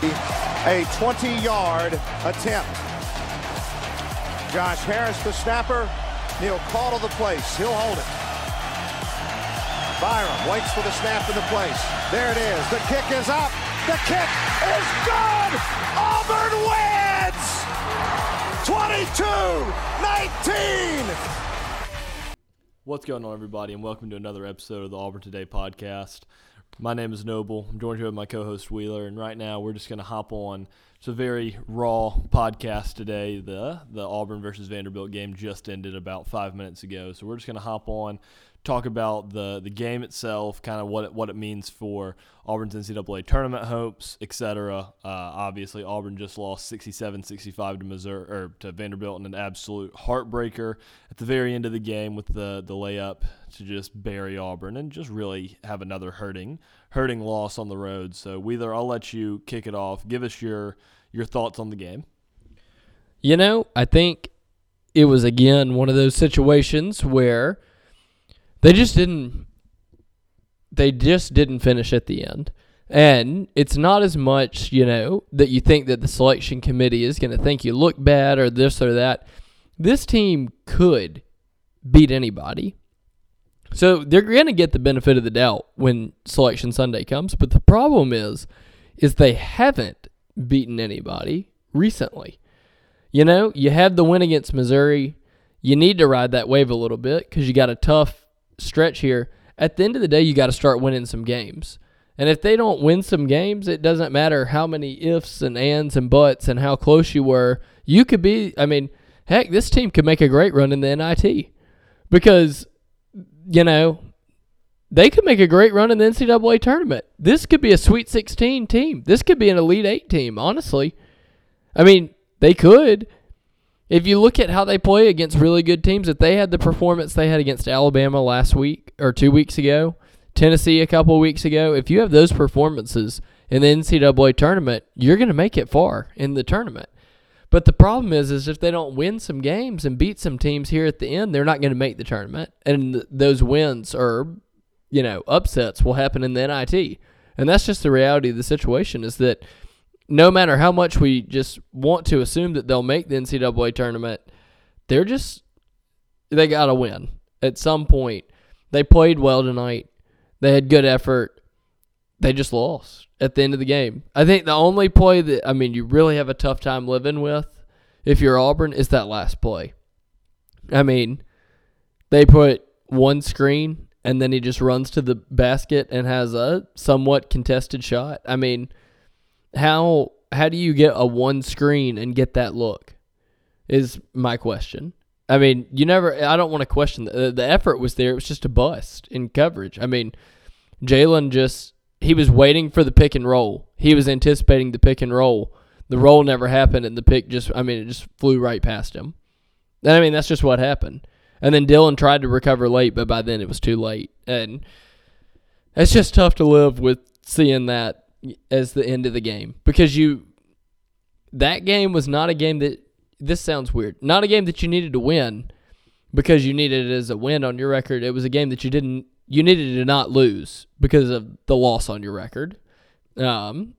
A 20-yard attempt. Josh Harris, the snapper. Neil Caudle to the place. He'll hold it. Byrum waits for the snap in the place. There it is. The kick is up. The kick is good. Auburn wins. 22-19. What's going on, everybody, and welcome to another episode of the Auburn Today podcast. My name is Noble. I'm joined here with my co-host Wheeler, and right now we're just going to hop on. It's a very raw podcast today. The the Auburn versus Vanderbilt game just ended about five minutes ago, so we're just going to hop on, talk about the the game itself, kind of what it, what it means for Auburn's NCAA tournament hopes, etc. Uh, obviously, Auburn just lost 67-65 to Missouri or to Vanderbilt in an absolute heartbreaker at the very end of the game with the the layup to just bury Auburn and just really have another hurting hurting loss on the road. So, Wheeler, I'll let you kick it off. Give us your your thoughts on the game. You know, I think it was again one of those situations where they just didn't they just didn't finish at the end. And it's not as much, you know, that you think that the selection committee is going to think you look bad or this or that. This team could beat anybody. So they're going to get the benefit of the doubt when selection Sunday comes, but the problem is is they haven't beaten anybody recently. You know, you had the win against Missouri. You need to ride that wave a little bit cuz you got a tough stretch here. At the end of the day, you got to start winning some games. And if they don't win some games, it doesn't matter how many ifs and ands and buts and how close you were. You could be, I mean, heck, this team could make a great run in the NIT because you know, they could make a great run in the NCAA tournament. This could be a Sweet 16 team. This could be an Elite 8 team, honestly. I mean, they could. If you look at how they play against really good teams, if they had the performance they had against Alabama last week or two weeks ago, Tennessee a couple weeks ago, if you have those performances in the NCAA tournament, you're going to make it far in the tournament. But the problem is, is if they don't win some games and beat some teams here at the end, they're not going to make the tournament. And th- those wins or, you know, upsets will happen in the NIT. And that's just the reality of the situation is that no matter how much we just want to assume that they'll make the NCAA tournament, they're just, they got to win at some point. They played well tonight. They had good effort. They just lost at the end of the game. I think the only play that I mean you really have a tough time living with if you're Auburn is that last play. I mean, they put one screen and then he just runs to the basket and has a somewhat contested shot. I mean, how how do you get a one screen and get that look? Is my question. I mean, you never. I don't want to question the, the effort was there. It was just a bust in coverage. I mean, Jaylin just he was waiting for the pick and roll. He was anticipating the pick and roll. The roll never happened, and the pick just, I mean, it just flew right past him. And I mean, that's just what happened. And then Dylan tried to recover late, but by then it was too late. And it's just tough to live with seeing that as the end of the game because you, that game was not a game that, this sounds weird, not a game that you needed to win because you needed it as a win on your record. It was a game that you didn't you needed to not lose because of the loss on your record. Um,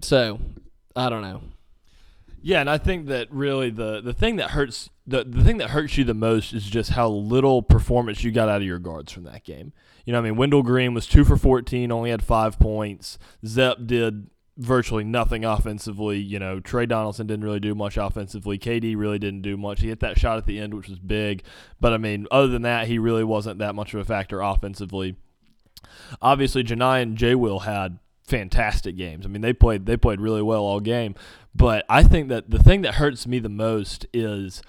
so I don't know. Yeah, and I think that really the the thing that hurts the the thing that hurts you the most is just how little performance you got out of your guards from that game. You know, I mean, Wendell Green was two for fourteen, only had five points. Zep did virtually nothing offensively. You know, Tre Donaldson didn't really do much offensively. KD really didn't do much. He hit that shot at the end, which was big. But I mean, other than that, he really wasn't that much of a factor offensively. Obviously, Johni and J. Will had fantastic games. I mean, they played they played really well all game. But I think that the thing that hurts me the most is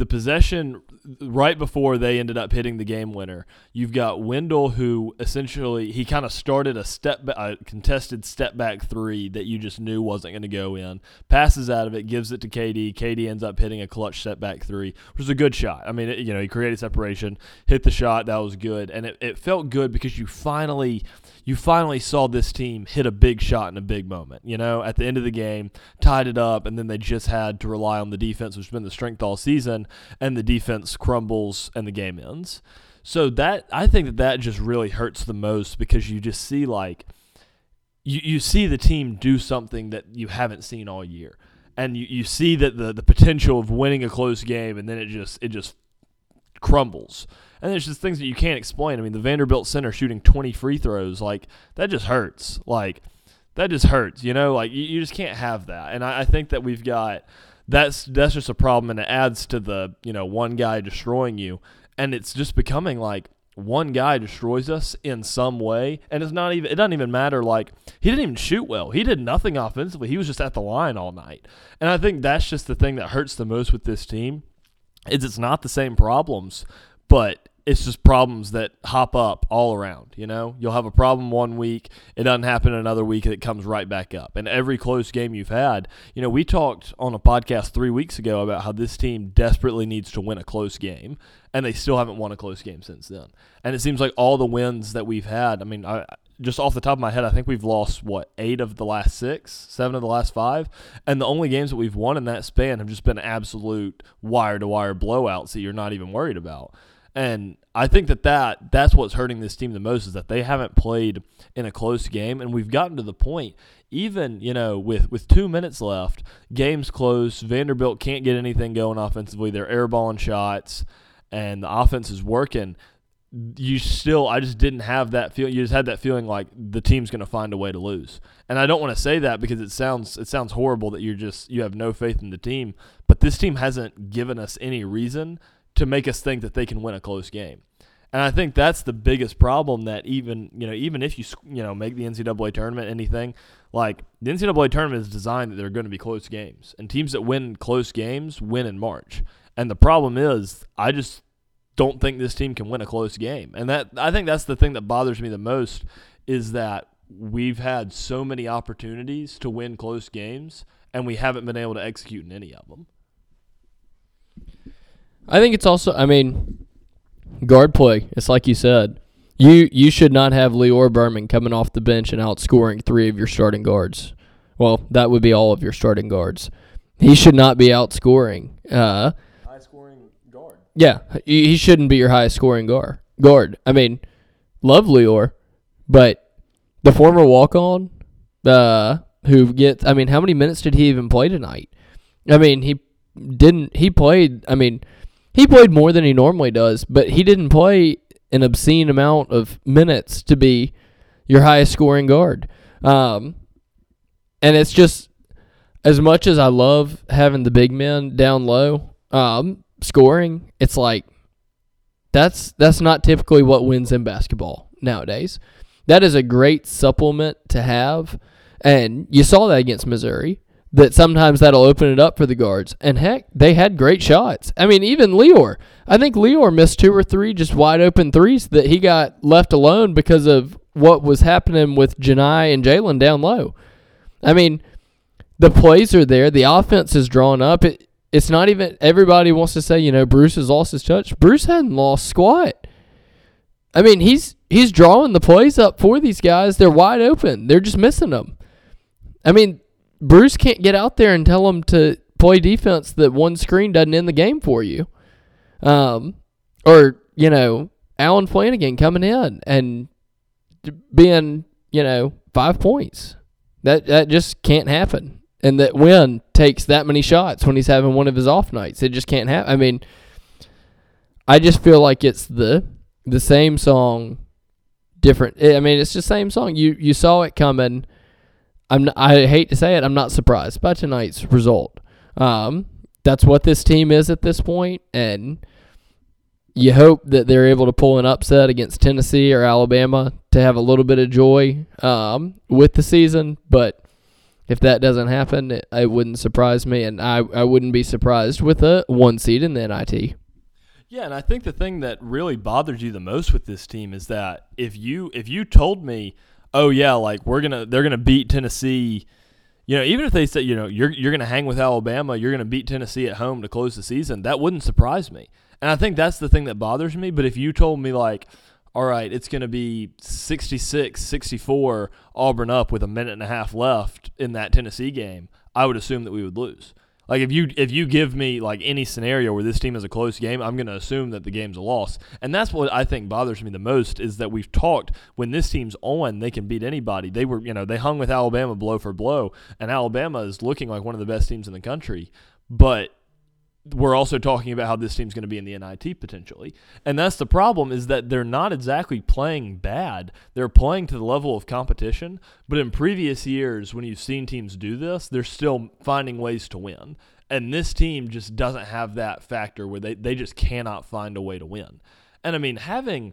the possession right before they ended up hitting the game winner, you've got Wendell who essentially he kind of started a step a contested step back three that you just knew wasn't going to go in. Passes out of it, gives it to KD. KD ends up hitting a clutch step back three, which was a good shot. I mean, it, you know, he created separation, hit the shot, that was good, and it, it felt good because you finally you finally saw this team hit a big shot in a big moment. You know, at the end of the game, tied it up, and then they just had to rely on the defense, which has been the strength all season, and the defense crumbles and the game ends. So that I think that that just really hurts the most because you just see like you, you see the team do something that you haven't seen all year. And you, you see that the, the potential of winning a close game and then it just it just crumbles. And there's just things that you can't explain. I mean, the Vanderbilt center shooting 20 free throws, like that just hurts. Like that just hurts, you know? Like you, you just can't have that. And I, I think that we've got that's that's just a problem and it adds to the, you know, one guy destroying you. And it's just becoming like one guy destroys us in some way and it's not even it doesn't even matter like he didn't even shoot well he did nothing offensively he was just at the line all night and i think that's just the thing that hurts the most with this team is it's not the same problems but it's just problems that hop up all around. You know, you'll have a problem one week, it doesn't happen another week, and it comes right back up. And every close game you've had, you know, we talked on a podcast three weeks ago about how this team desperately needs to win a close game, and they still haven't won a close game since then. And it seems like all the wins that we've had, I mean, I just off the top of my head, I think we've lost what eight of the last six, seven of the last five, and the only games that we've won in that span have just been absolute wire to wire blowouts that you're not even worried about. And I think that, that that's what's hurting this team the most is that they haven't played in a close game, and we've gotten to the point even you know with with two minutes left, games close. Vanderbilt can't get anything going offensively. They're airballing shots, and the offense is working. You still, I just didn't have that feel. You just had that feeling like the team's going to find a way to lose, and I don't want to say that because it sounds it sounds horrible that you're just you have no faith in the team. But this team hasn't given us any reason to make us think that they can win a close game. And I think that's the biggest problem that even, you know, even if you, you know, make the NCAA tournament, anything, like the NCAA tournament is designed that they're going to be close games. And teams that win close games win in March. And the problem is, I just don't think this team can win a close game. And that, I think that's the thing that bothers me the most is that we've had so many opportunities to win close games and we haven't been able to execute in any of them. I think it's also. I mean, guard play. It's like you said. You you should not have Lior Berman coming off the bench and outscoring three of your starting guards. Well, that would be all of your starting guards. He should not be outscoring. Uh. Yeah, he shouldn't be your highest scoring guard. Guard. I mean, love Lior, but the former walk on, uh, who gets. I mean, how many minutes did he even play tonight? I mean, he didn't. He played. I mean, he played more than he normally does, but he didn't play an obscene amount of minutes to be your highest scoring guard. Um, and it's just as much as I love having the big men down low um, scoring, it's like that's that's not typically what wins in basketball nowadays. That is a great supplement to have, and you saw that against Missouri that sometimes that'll open it up for the guards. And heck, they had great shots. I mean, even Lior. I think Lior missed two or three just wide open threes that he got left alone because of what was happening with Johni and Jaylin down low. I mean, the plays are there. The offense is drawn up. It, it's not even everybody wants to say, you know, Bruce has lost his touch. Bruce hadn't lost squat. I mean, he's he's drawing the plays up for these guys. They're wide open. They're just missing them. I mean, Bruce can't get out there and tell them to play defense that one screen doesn't end the game for you. Um, or, you know, Allen Flanigan coming in and being, you know, five points. That that just can't happen. And that Win takes that many shots when he's having one of his off nights. It just can't happen. I mean, I just feel like it's the the same song, different. I mean, it's the same song. You you saw it coming I'm not, I hate to say it, I'm not surprised by tonight's result. Um, that's what this team is at this point, and you hope that they're able to pull an upset against Tennessee or Alabama to have a little bit of joy um, with the season. But If that doesn't happen, it, it wouldn't surprise me, and I, I wouldn't be surprised with a one seed in the NIT. Yeah, and I think the thing that really bothers you the most with this team is that if you if you told me, oh yeah, like we're gonna they're gonna beat Tennessee, you know, even if they said you know you're you're gonna hang with Alabama, you're gonna beat Tennessee at home to close the season, that wouldn't surprise me. And I think that's the thing that bothers me. But if you told me like, all right, it's going to be 66 64 Auburn up with a minute and a half left in that Tennessee game, I would assume that we would lose. Like if you if you give me like any scenario where this team is a close game, I'm going to assume that the game's a loss. And that's what I think bothers me the most is that we've talked when this team's on, they can beat anybody. They were, you know, they hung with Alabama blow for blow, and Alabama is looking like one of the best teams in the country. But we're also talking about how this team's going to be in the NIT potentially. And that's the problem is that they're not exactly playing bad. They're playing to the level of competition, but in previous years when you've seen teams do this, they're still finding ways to win. And this team just doesn't have that factor where they, they just cannot find a way to win. And I mean, having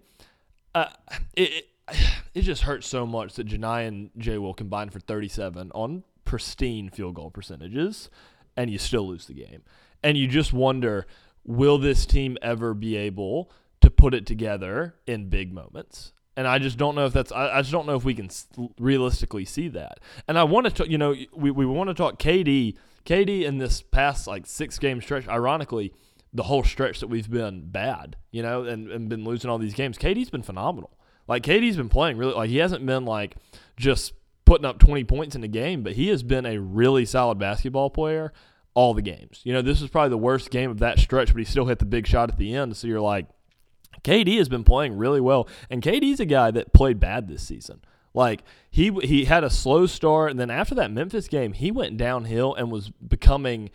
uh, it, it, just hurts so much that Johni and J. Will combine for 37 on pristine field goal percentages, and you still lose the game and you just wonder will this team ever be able to put it together in big moments? And I just don't know if that's. I, I just don't know if we can realistically see that. And I want to, you know, we, we want to talk KD. KD in this past like six game stretch, ironically, the whole stretch that we've been bad, you know, and, and been losing all these games. KD's been phenomenal. Like KD's been playing really. Like he hasn't been like just putting up 20 points in a game, but he has been a really solid basketball player all the games. You know, this is probably the worst game of that stretch, but he still hit the big shot at the end. So you're like, KD has been playing really well, and KD's a guy that played bad this season. Like he he had a slow start, and then after that Memphis game, he went downhill and was becoming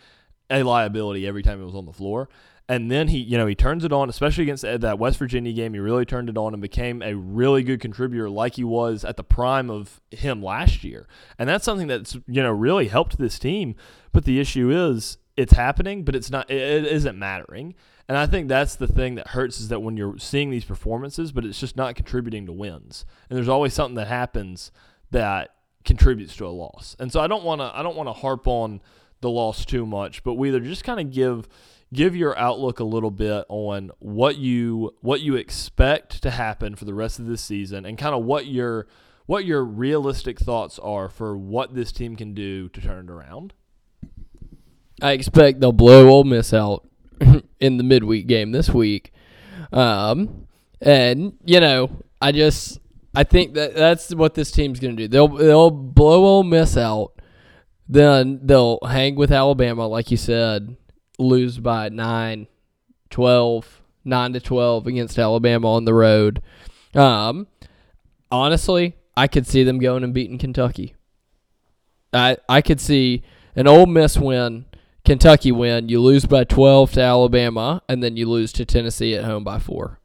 a liability every time he was on the floor. And then he, you know, he turns it on, especially against that West Virginia game. He really turned it on and became a really good contributor, like he was at the prime of him last year. And that's something that's you know really helped this team. But the issue is, it's happening, but it's not. It isn't mattering. And I think that's the thing that hurts is that when you're seeing these performances, but it's just not contributing to wins. And there's always something that happens that contributes to a loss. And so I don't want to. I don't want to harp on the loss too much, but we either just kind of give give your outlook a little bit on what you what you expect to happen for the rest of this season and kind of what your what your realistic thoughts are for what this team can do to turn it around. I expect they'll blow Ole Miss out in the midweek game this week. Um, and you know, I just I think that that's what this team's going to do. They'll they'll blow Ole Miss out, then they'll hang with Alabama, like you said, lose by 9, 12, 9 to 12 against Alabama on the road. Um, honestly, I could see them going and beating Kentucky. I I could see an Ole Miss win, Kentucky win. You lose by 12 to Alabama, and then you lose to Tennessee at home by four.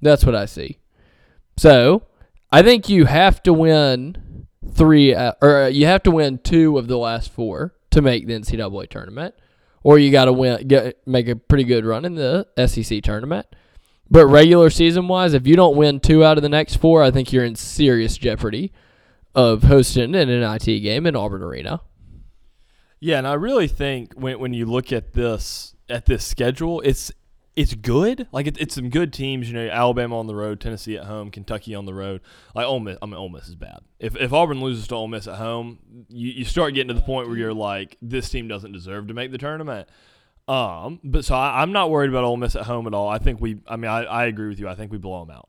That's what I see. So I think you have to win three, uh, or you have to win two of the last four to make the NCAA tournament or you got to win, get make a pretty good run in the SEC tournament. But regular season wise, if you don't win two out of the next four, I think you're in serious jeopardy of hosting an NIT game in Auburn Arena. Yeah, and I really think when when you look at this at this schedule, it's it's good. Like it, it's some good teams. You know, Alabama on the road, Tennessee at home, Kentucky on the road. Like Ole Miss, I mean, Ole Miss is bad. If if Auburn loses to Ole Miss at home, you, you start getting to the point where you're like, this team doesn't deserve to make the tournament. Um, but so I, am not worried about Ole Miss at home at all. I think we. I mean, I, I agree with you. I think we blow them out.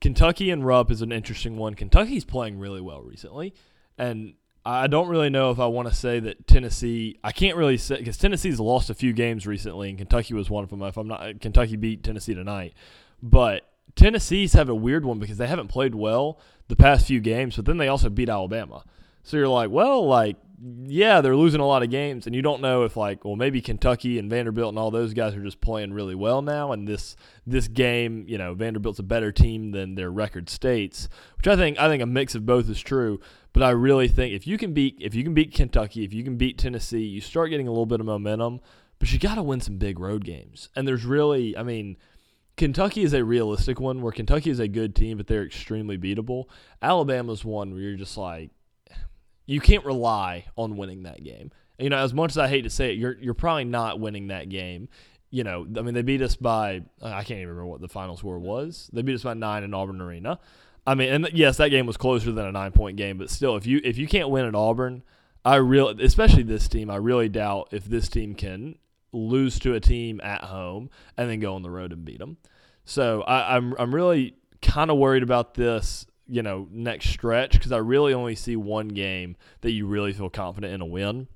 Kentucky and Rupp is an interesting one. Kentucky's playing really well recently, and I don't really know if I want to say that Tennessee. I can't really say because Tennessee's lost a few games recently, and Kentucky was one of them. If I'm not, Kentucky beat Tennessee tonight, but Tennessee's have a weird one because they haven't played well the past few games, but then they also beat Alabama. So you're like, well, like, yeah, they're losing a lot of games, and you don't know if like, well, maybe Kentucky and Vanderbilt and all those guys are just playing really well now, and this this game, you know, Vanderbilt's a better team than their record states, which I think I think a mix of both is true. But I really think if you can beat if you can beat Kentucky, if you can beat Tennessee, you start getting a little bit of momentum. But you got to win some big road games. And there's really, I mean, Kentucky is a realistic one where Kentucky is a good team, but they're extremely beatable. Alabama's one where you're just like, you can't rely on winning that game. You know, as much as I hate to say it, you're you're probably not winning that game. You know, I mean, they beat us by uh, I can't even remember what the final score was. They beat us by nine in Auburn Arena. I mean, and yes, that game was closer than a nine point game, but still, if you if you can't win at Auburn, I really, especially this team, I really doubt if this team can lose to a team at home and then go on the road and beat them. So I, I'm I'm really kind of worried about this you know next stretch because I really only see one game that you really feel confident in a win.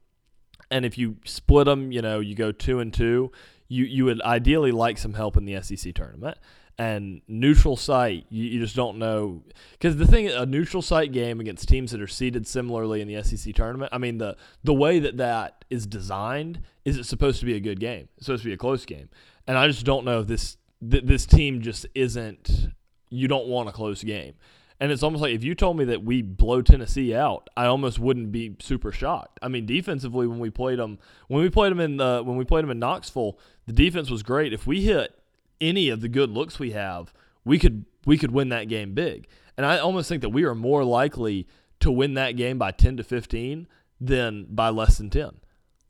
And if you split them, you know, you go two and two, you you would ideally like some help in the SEC tournament. And neutral site, you, you just don't know because the thing, a neutral site game against teams that are seeded similarly in the SEC tournament. I mean, the the way that that is designed is it supposed to be a good game? It's supposed to be a close game, and I just don't know if this th- this team just isn't. You don't want a close game. And it's almost like if you told me that we blow Tennessee out, I almost wouldn't be super shocked. I mean, defensively, when we played them, when we played them in the, when we played them in Knoxville, the defense was great. If we hit any of the good looks we have, we could we could win that game big. And I almost think that we are more likely to win that game by ten to fifteen than by less than ten.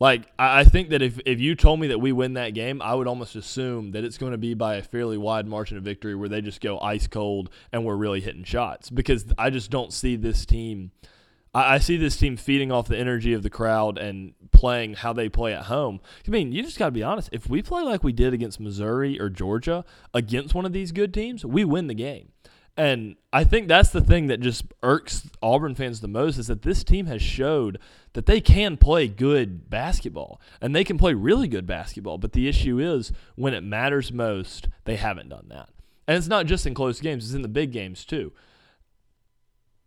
Like I think that if, if you told me that we win that game, I would almost assume that it's going to be by a fairly wide margin of victory where they just go ice cold and we're really hitting shots because I just don't see this team. I, I see this team feeding off the energy of the crowd and playing how they play at home. I mean, you just got to be honest. If we play like we did against Missouri or Georgia against one of these good teams, we win the game. And I think that's the thing that just irks Auburn fans the most is that this team has showed that they can play good basketball and they can play really good basketball. But the issue is when it matters most, they haven't done that. And it's not just in close games, it's in the big games too.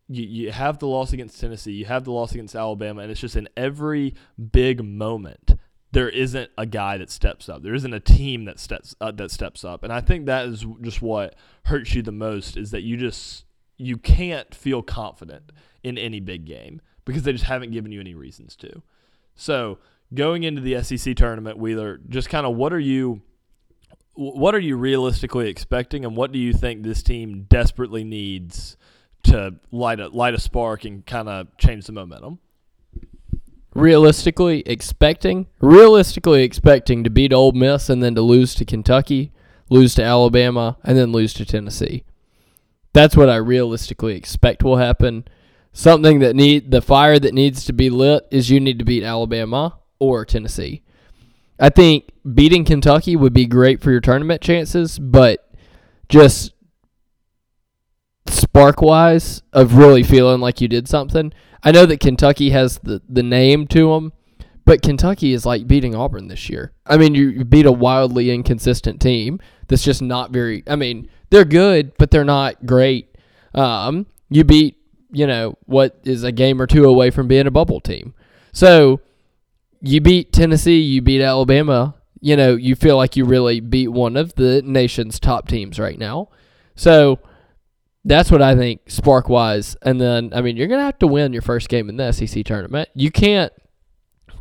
You, you have the loss against Tennessee, you have the loss against Alabama, and it's just in every big moment there isn't a guy that steps up. There isn't a team that steps uh, that steps up, and I think that is just what hurts you the most is that you just you can't feel confident in any big game because they just haven't given you any reasons to. So going into the SEC tournament, Wheeler, just kind of what are you what are you realistically expecting, and what do you think this team desperately needs to light a light a spark and kind of change the momentum? realistically expecting realistically expecting to beat Ole Miss and then to lose to Kentucky, lose to Alabama, and then lose to Tennessee. That's what I realistically expect will happen. Something that need the fire that needs to be lit is you need to beat Alabama or Tennessee. I think beating Kentucky would be great for your tournament chances, but just spark wise of really feeling like you did something. I know that Kentucky has the, the name to them, but Kentucky is like beating Auburn this year. I mean, you, beat a wildly inconsistent team that's just not very. I mean, they're good, but they're not great. Um, you beat, you know, what is a game or two away from being a bubble team. So you beat Tennessee, you beat Alabama. You know, you feel like you really beat one of the nation's top teams right now. So that's what I think spark wise. And then I mean you're gonna have to win your first game in the SEC tournament. You can't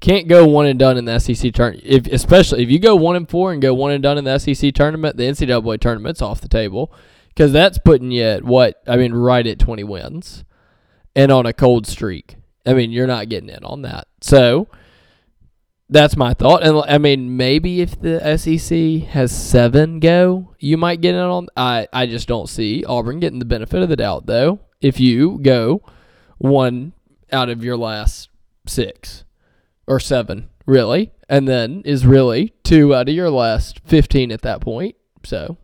can't go one and done in the SEC tournament. If especially if you go one and four and go one and done in the SEC tournament, the NCAA tournament's off the table because that's putting you at what I mean right at 20 wins and on a cold streak. I mean you're not getting in on that. So that's my thought. And I mean, maybe if the SEC has seven go, you might get in on. I I just don't see Auburn getting the benefit of the doubt though. If you go one out of your last six or seven, really, and then is really two out of your last fifteen at that point. So.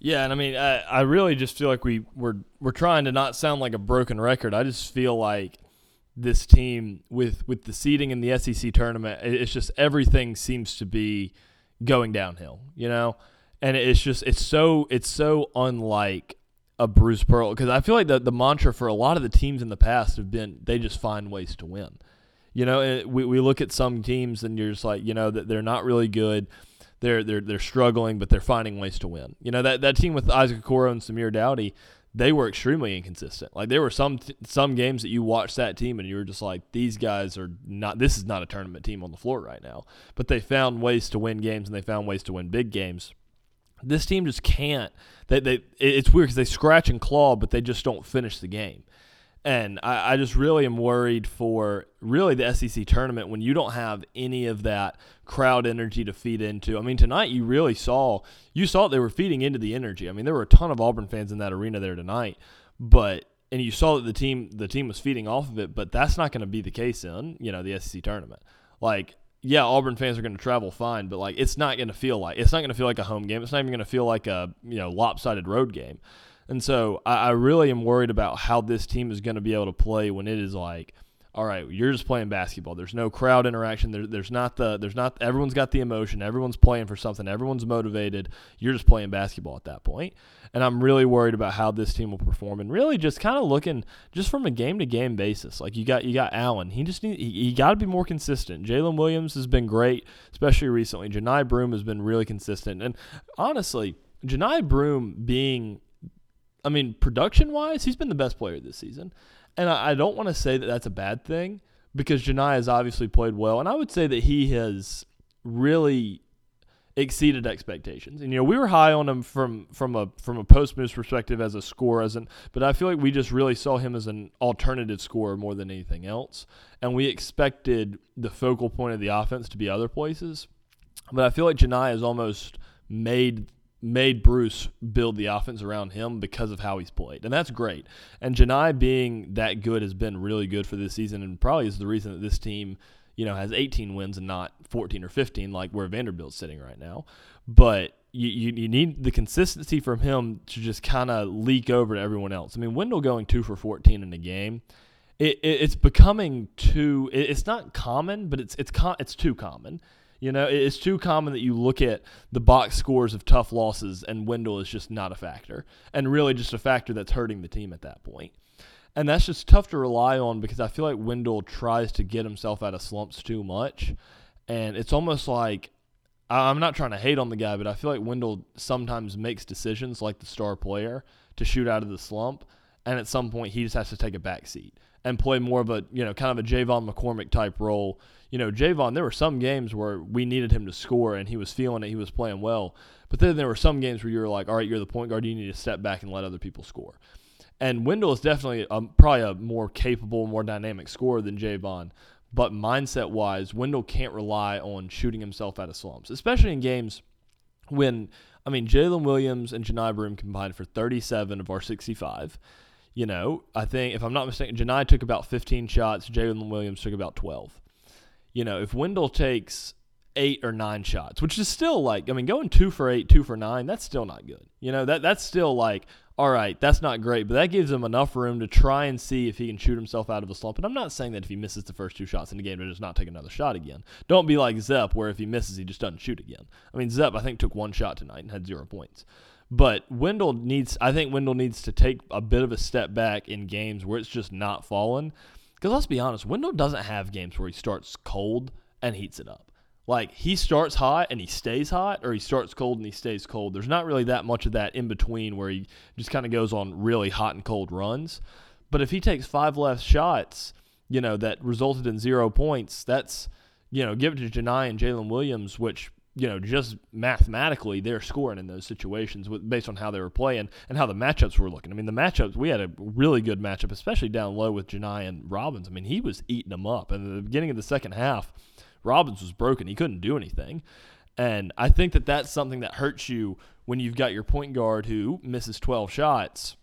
Yeah, and I mean, I, I really just feel like we we're we're trying to not sound like a broken record. I just feel like this team with with the seeding in the SEC tournament, it's just everything seems to be going downhill, you know, and it's just it's so it's so unlike a Bruce Pearl because I feel like the the mantra for a lot of the teams in the past have been they just find ways to win. You know, we we look at some teams and you're just like you know that they're not really good. They're they're they're struggling, but they're finding ways to win. You know that that team with Isaac Okoro and Samir Doughty they were extremely inconsistent. Like there were some some games that you watched that team and you were just like, these guys are not. This is not a tournament team on the floor right now. But they found ways to win games and they found ways to win big games. This team just can't. They they it's weird because they scratch and claw, but they just don't finish the game. And I, I just really am worried for really the SEC tournament when you don't have any of that crowd energy to feed into. I mean, tonight you really saw you saw they were feeding into the energy. I mean, there were a ton of Auburn fans in that arena there tonight, but and you saw that the team the team was feeding off of it, but that's not going to be the case in you know the SEC tournament. Like, yeah, Auburn fans are going to travel fine, but like it's not going to feel like it's not going to feel like a home game. It's not even going to feel like a you know lopsided road game. And so I, I really am worried about how this team is going to be able to play when it is like, all right, you're just playing basketball. There's no crowd interaction. There, there's not the there's not everyone's got the emotion. Everyone's playing for something. Everyone's motivated. You're just playing basketball at that point. And I'm really worried about how this team will perform. And really just kind of looking just from a game to game basis. Like you got you got Allen. He just need he, he got to be more consistent. Jaylin Williams has been great, especially recently. Johni Broome has been really consistent. And honestly, Johni Broome being I mean, production wise, he's been the best player this season. And I, I don't want to say that that's a bad thing because Johni has obviously played well. And I would say that he has really exceeded expectations. And you know, we were high on him from from a from a post moves perspective as a scorer, as an, but I feel like we just really saw him as an alternative scorer more than anything else. And we expected the focal point of the offense to be other places. But I feel like Johni has almost made made Bruce build the offense around him because of how he's played. And that's great. And Johni being that good has been really good for this season and probably is the reason that this team, you know, has 18 wins and not 14 or 15 like where Vanderbilt's sitting right now. But you, you, you need the consistency from him to just kind of leak over to everyone else. I mean, Wendell going 2 for 14 in a game, it, it, it's becoming too it, it's not common, but it's it's it's too common. You know, it's too common that you look at the box scores of tough losses and Wendell is just not a factor, and really just a factor that's hurting the team at that point. And that's just tough to rely on because I feel like Wendell tries to get himself out of slumps too much. And it's almost like I'm not trying to hate on the guy, but I feel like Wendell sometimes makes decisions like the star player to shoot out of the slump. And at some point, he just has to take a back seat and play more of a, you know, kind of a J'Von McCormick type role you know, J'Von, there were some games where we needed him to score and he was feeling it, he was playing well. But then there were some games where you were like, all right, you're the point guard, you need to step back and let other people score. And Wendell is definitely a, probably a more capable, more dynamic scorer than J'Von. But mindset wise, Wendell can't rely on shooting himself out of slumps, especially in games when, I mean, Jaylin Williams and Johni Broome combined for 37 of our 65. You know, I think, if I'm not mistaken, Johni took about 15 shots, Jaylin Williams took about 12 you know, if Wendell takes eight or nine shots, which is still like, I mean, going two for eight, two for nine, that's still not good. You know, that that's still like, all right, that's not great, but that gives him enough room to try and see if he can shoot himself out of a slump. And I'm not saying that if he misses the first two shots in the game, to just not take another shot again. Don't be like Zep, where if he misses, he just doesn't shoot again. I mean, Zep, I think, took one shot tonight and had zero points. But Wendell needs, I think Wendell needs to take a bit of a step back in games where it's just not falling because let's be honest, Wendell doesn't have games where he starts cold and heats it up. Like he starts hot and he stays hot, or he starts cold and he stays cold. There's not really that much of that in between where he just kind of goes on really hot and cold runs. But if he takes five less shots, you know, that resulted in zero points, that's, you know, give it to Johni and Jaylin Williams, which you know, just mathematically, they're scoring in those situations with, based on how they were playing and how the matchups were looking. I mean, the matchups, we had a really good matchup, especially down low with Johni and Robbins. I mean, he was eating them up. And at the beginning of the second half, Robbins was broken. He couldn't do anything. And I think that that's something that hurts you when you've got your point guard who misses 12 shots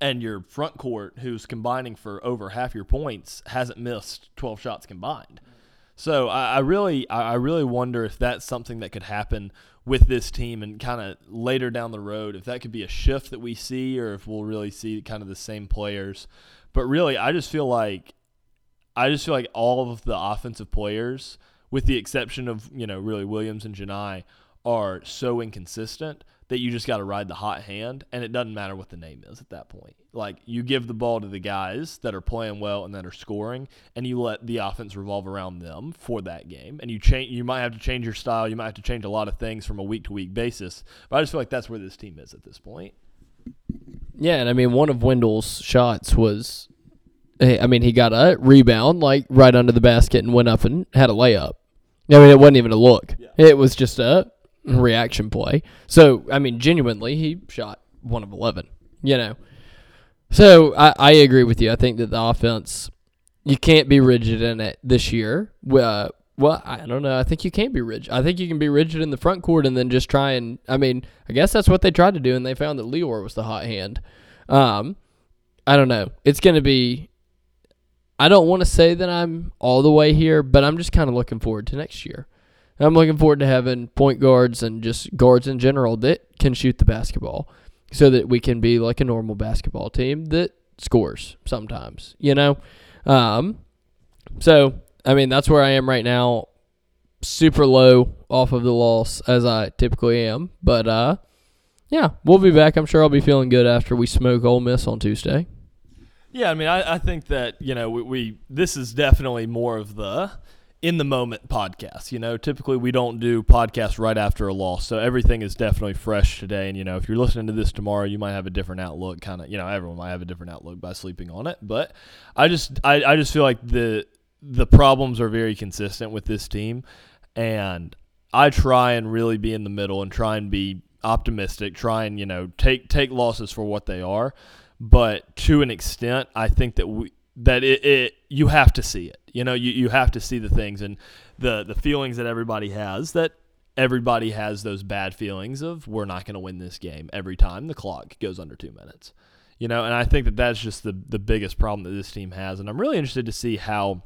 and your front court who's combining for over half your points hasn't missed 12 shots combined. So I, I really, I really wonder if that's something that could happen with this team and kind of later down the road, if that could be a shift that we see, or if we'll really see kind of the same players. But really, I just feel like, I just feel like all of the offensive players, with the exception of you know really Williams and Johni, are so inconsistent that you just got to ride the hot hand, and it doesn't matter what the name is at that point. Like you give the ball to the guys that are playing well and that are scoring, and you let the offense revolve around them for that game. And you change. You might have to change your style. You might have to change a lot of things from a week to week basis. But I just feel like that's where this team is at this point. Yeah, and I mean one of Wendell's shots was, I mean he got a rebound like right under the basket and went up and had a layup. I mean it wasn't even a look. Yeah. It was just a reaction play. So, I mean, genuinely, he shot one of 11, you know. So I, I agree with you. I think that the offense, you can't be rigid in it this year. Uh, well, I don't know. I think you can be rigid. I think you can be rigid in the front court and then just try and. I mean, I guess that's what they tried to do, and they found that Lior was the hot hand. Um, I don't know. It's going to be. I don't want to say that I'm all the way here, but I'm just kind of looking forward to next year. I'm looking forward to having point guards and just guards in general that can shoot the basketball so that we can be like a normal basketball team that scores sometimes, you know? Um, so, I mean, that's where I am right now. Super low off of the loss as I typically am. But, uh, yeah, we'll be back. I'm sure I'll be feeling good after we smoke Ole Miss on Tuesday. Yeah, I mean, I, I think that, you know, we, we this is definitely more of the in the moment podcast. You know, typically we don't do podcasts right after a loss, so everything is definitely fresh today. And you know, if you're listening to this tomorrow, you might have a different outlook. Kind of, you know, everyone might have a different outlook by sleeping on it. But I just, I, I just feel like the the problems are very consistent with this team, and I try and really be in the middle and try and be optimistic. Try and you know take take losses for what they are. But to an extent, I think that we that it, it you have to see it. You know, you, you have to see the things and the the feelings that everybody has that everybody has those bad feelings of we're not going to win this game every time the clock goes under 2 minutes. You know, and I think that that's just the the biggest problem that this team has and I'm really interested to see how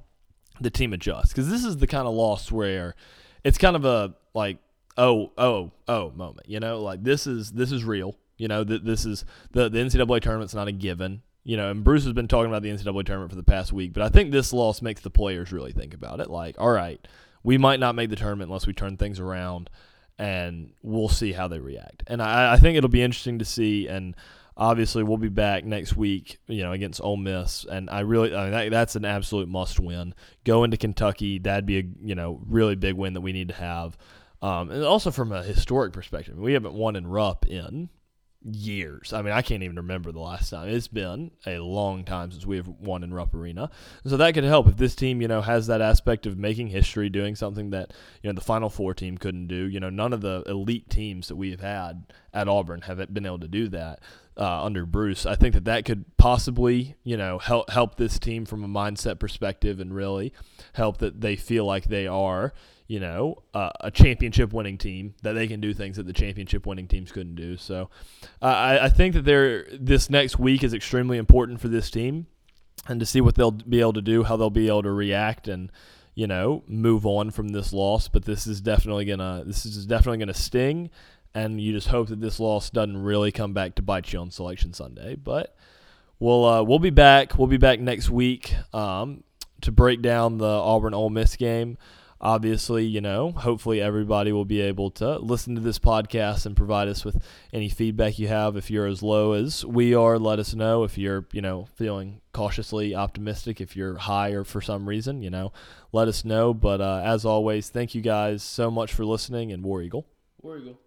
the team adjusts cuz this is the kind of loss where it's kind of a like oh oh oh moment, you know, like this is this is real. You know, that this is the the NCAA tournament's not a given you know, and Bruce has been talking about the NCAA tournament for the past week, but I think this loss makes the players really think about it. Like, all right, we might not make the tournament unless we turn things around, and we'll see how they react. And I, I think it'll be interesting to see. And obviously, we'll be back next week, you know, against Ole Miss. And I really, I mean, that, that's an absolute must win. Go into Kentucky, that'd be a you know really big win that we need to have. Um, and also from a historic perspective, we haven't won in Rupp in years. I mean, I can't even remember the last time. It's been a long time since we have won in Rupp Arena. So that could help if this team, you know, has that aspect of making history, doing something that, you know, the Final Four team couldn't do. You know, none of the elite teams that we have had at Auburn have been able to do that. Uh, under Bruce, I think that that could possibly, you know, help help this team from a mindset perspective, and really help that they feel like they are, you know, uh, a championship winning team that they can do things that the championship winning teams couldn't do. So uh, I, I think that they're, this next week is extremely important for this team and to see what they'll be able to do, how they'll be able to react and, you know, move on from this loss. But this is definitely gonna this is definitely gonna sting, and you just hope that this loss doesn't really come back to bite you on Selection Sunday. But we'll uh, we'll be back. We'll be back next week um, to break down the Auburn Ole Miss game obviously, you know, hopefully everybody will be able to listen to this podcast and provide us with any feedback you have. If you're as low as we are, let us know. If you're, you know, feeling cautiously optimistic, if you're higher for some reason, you know, let us know. But uh, as always, thank you guys so much for listening and War Eagle. War Eagle.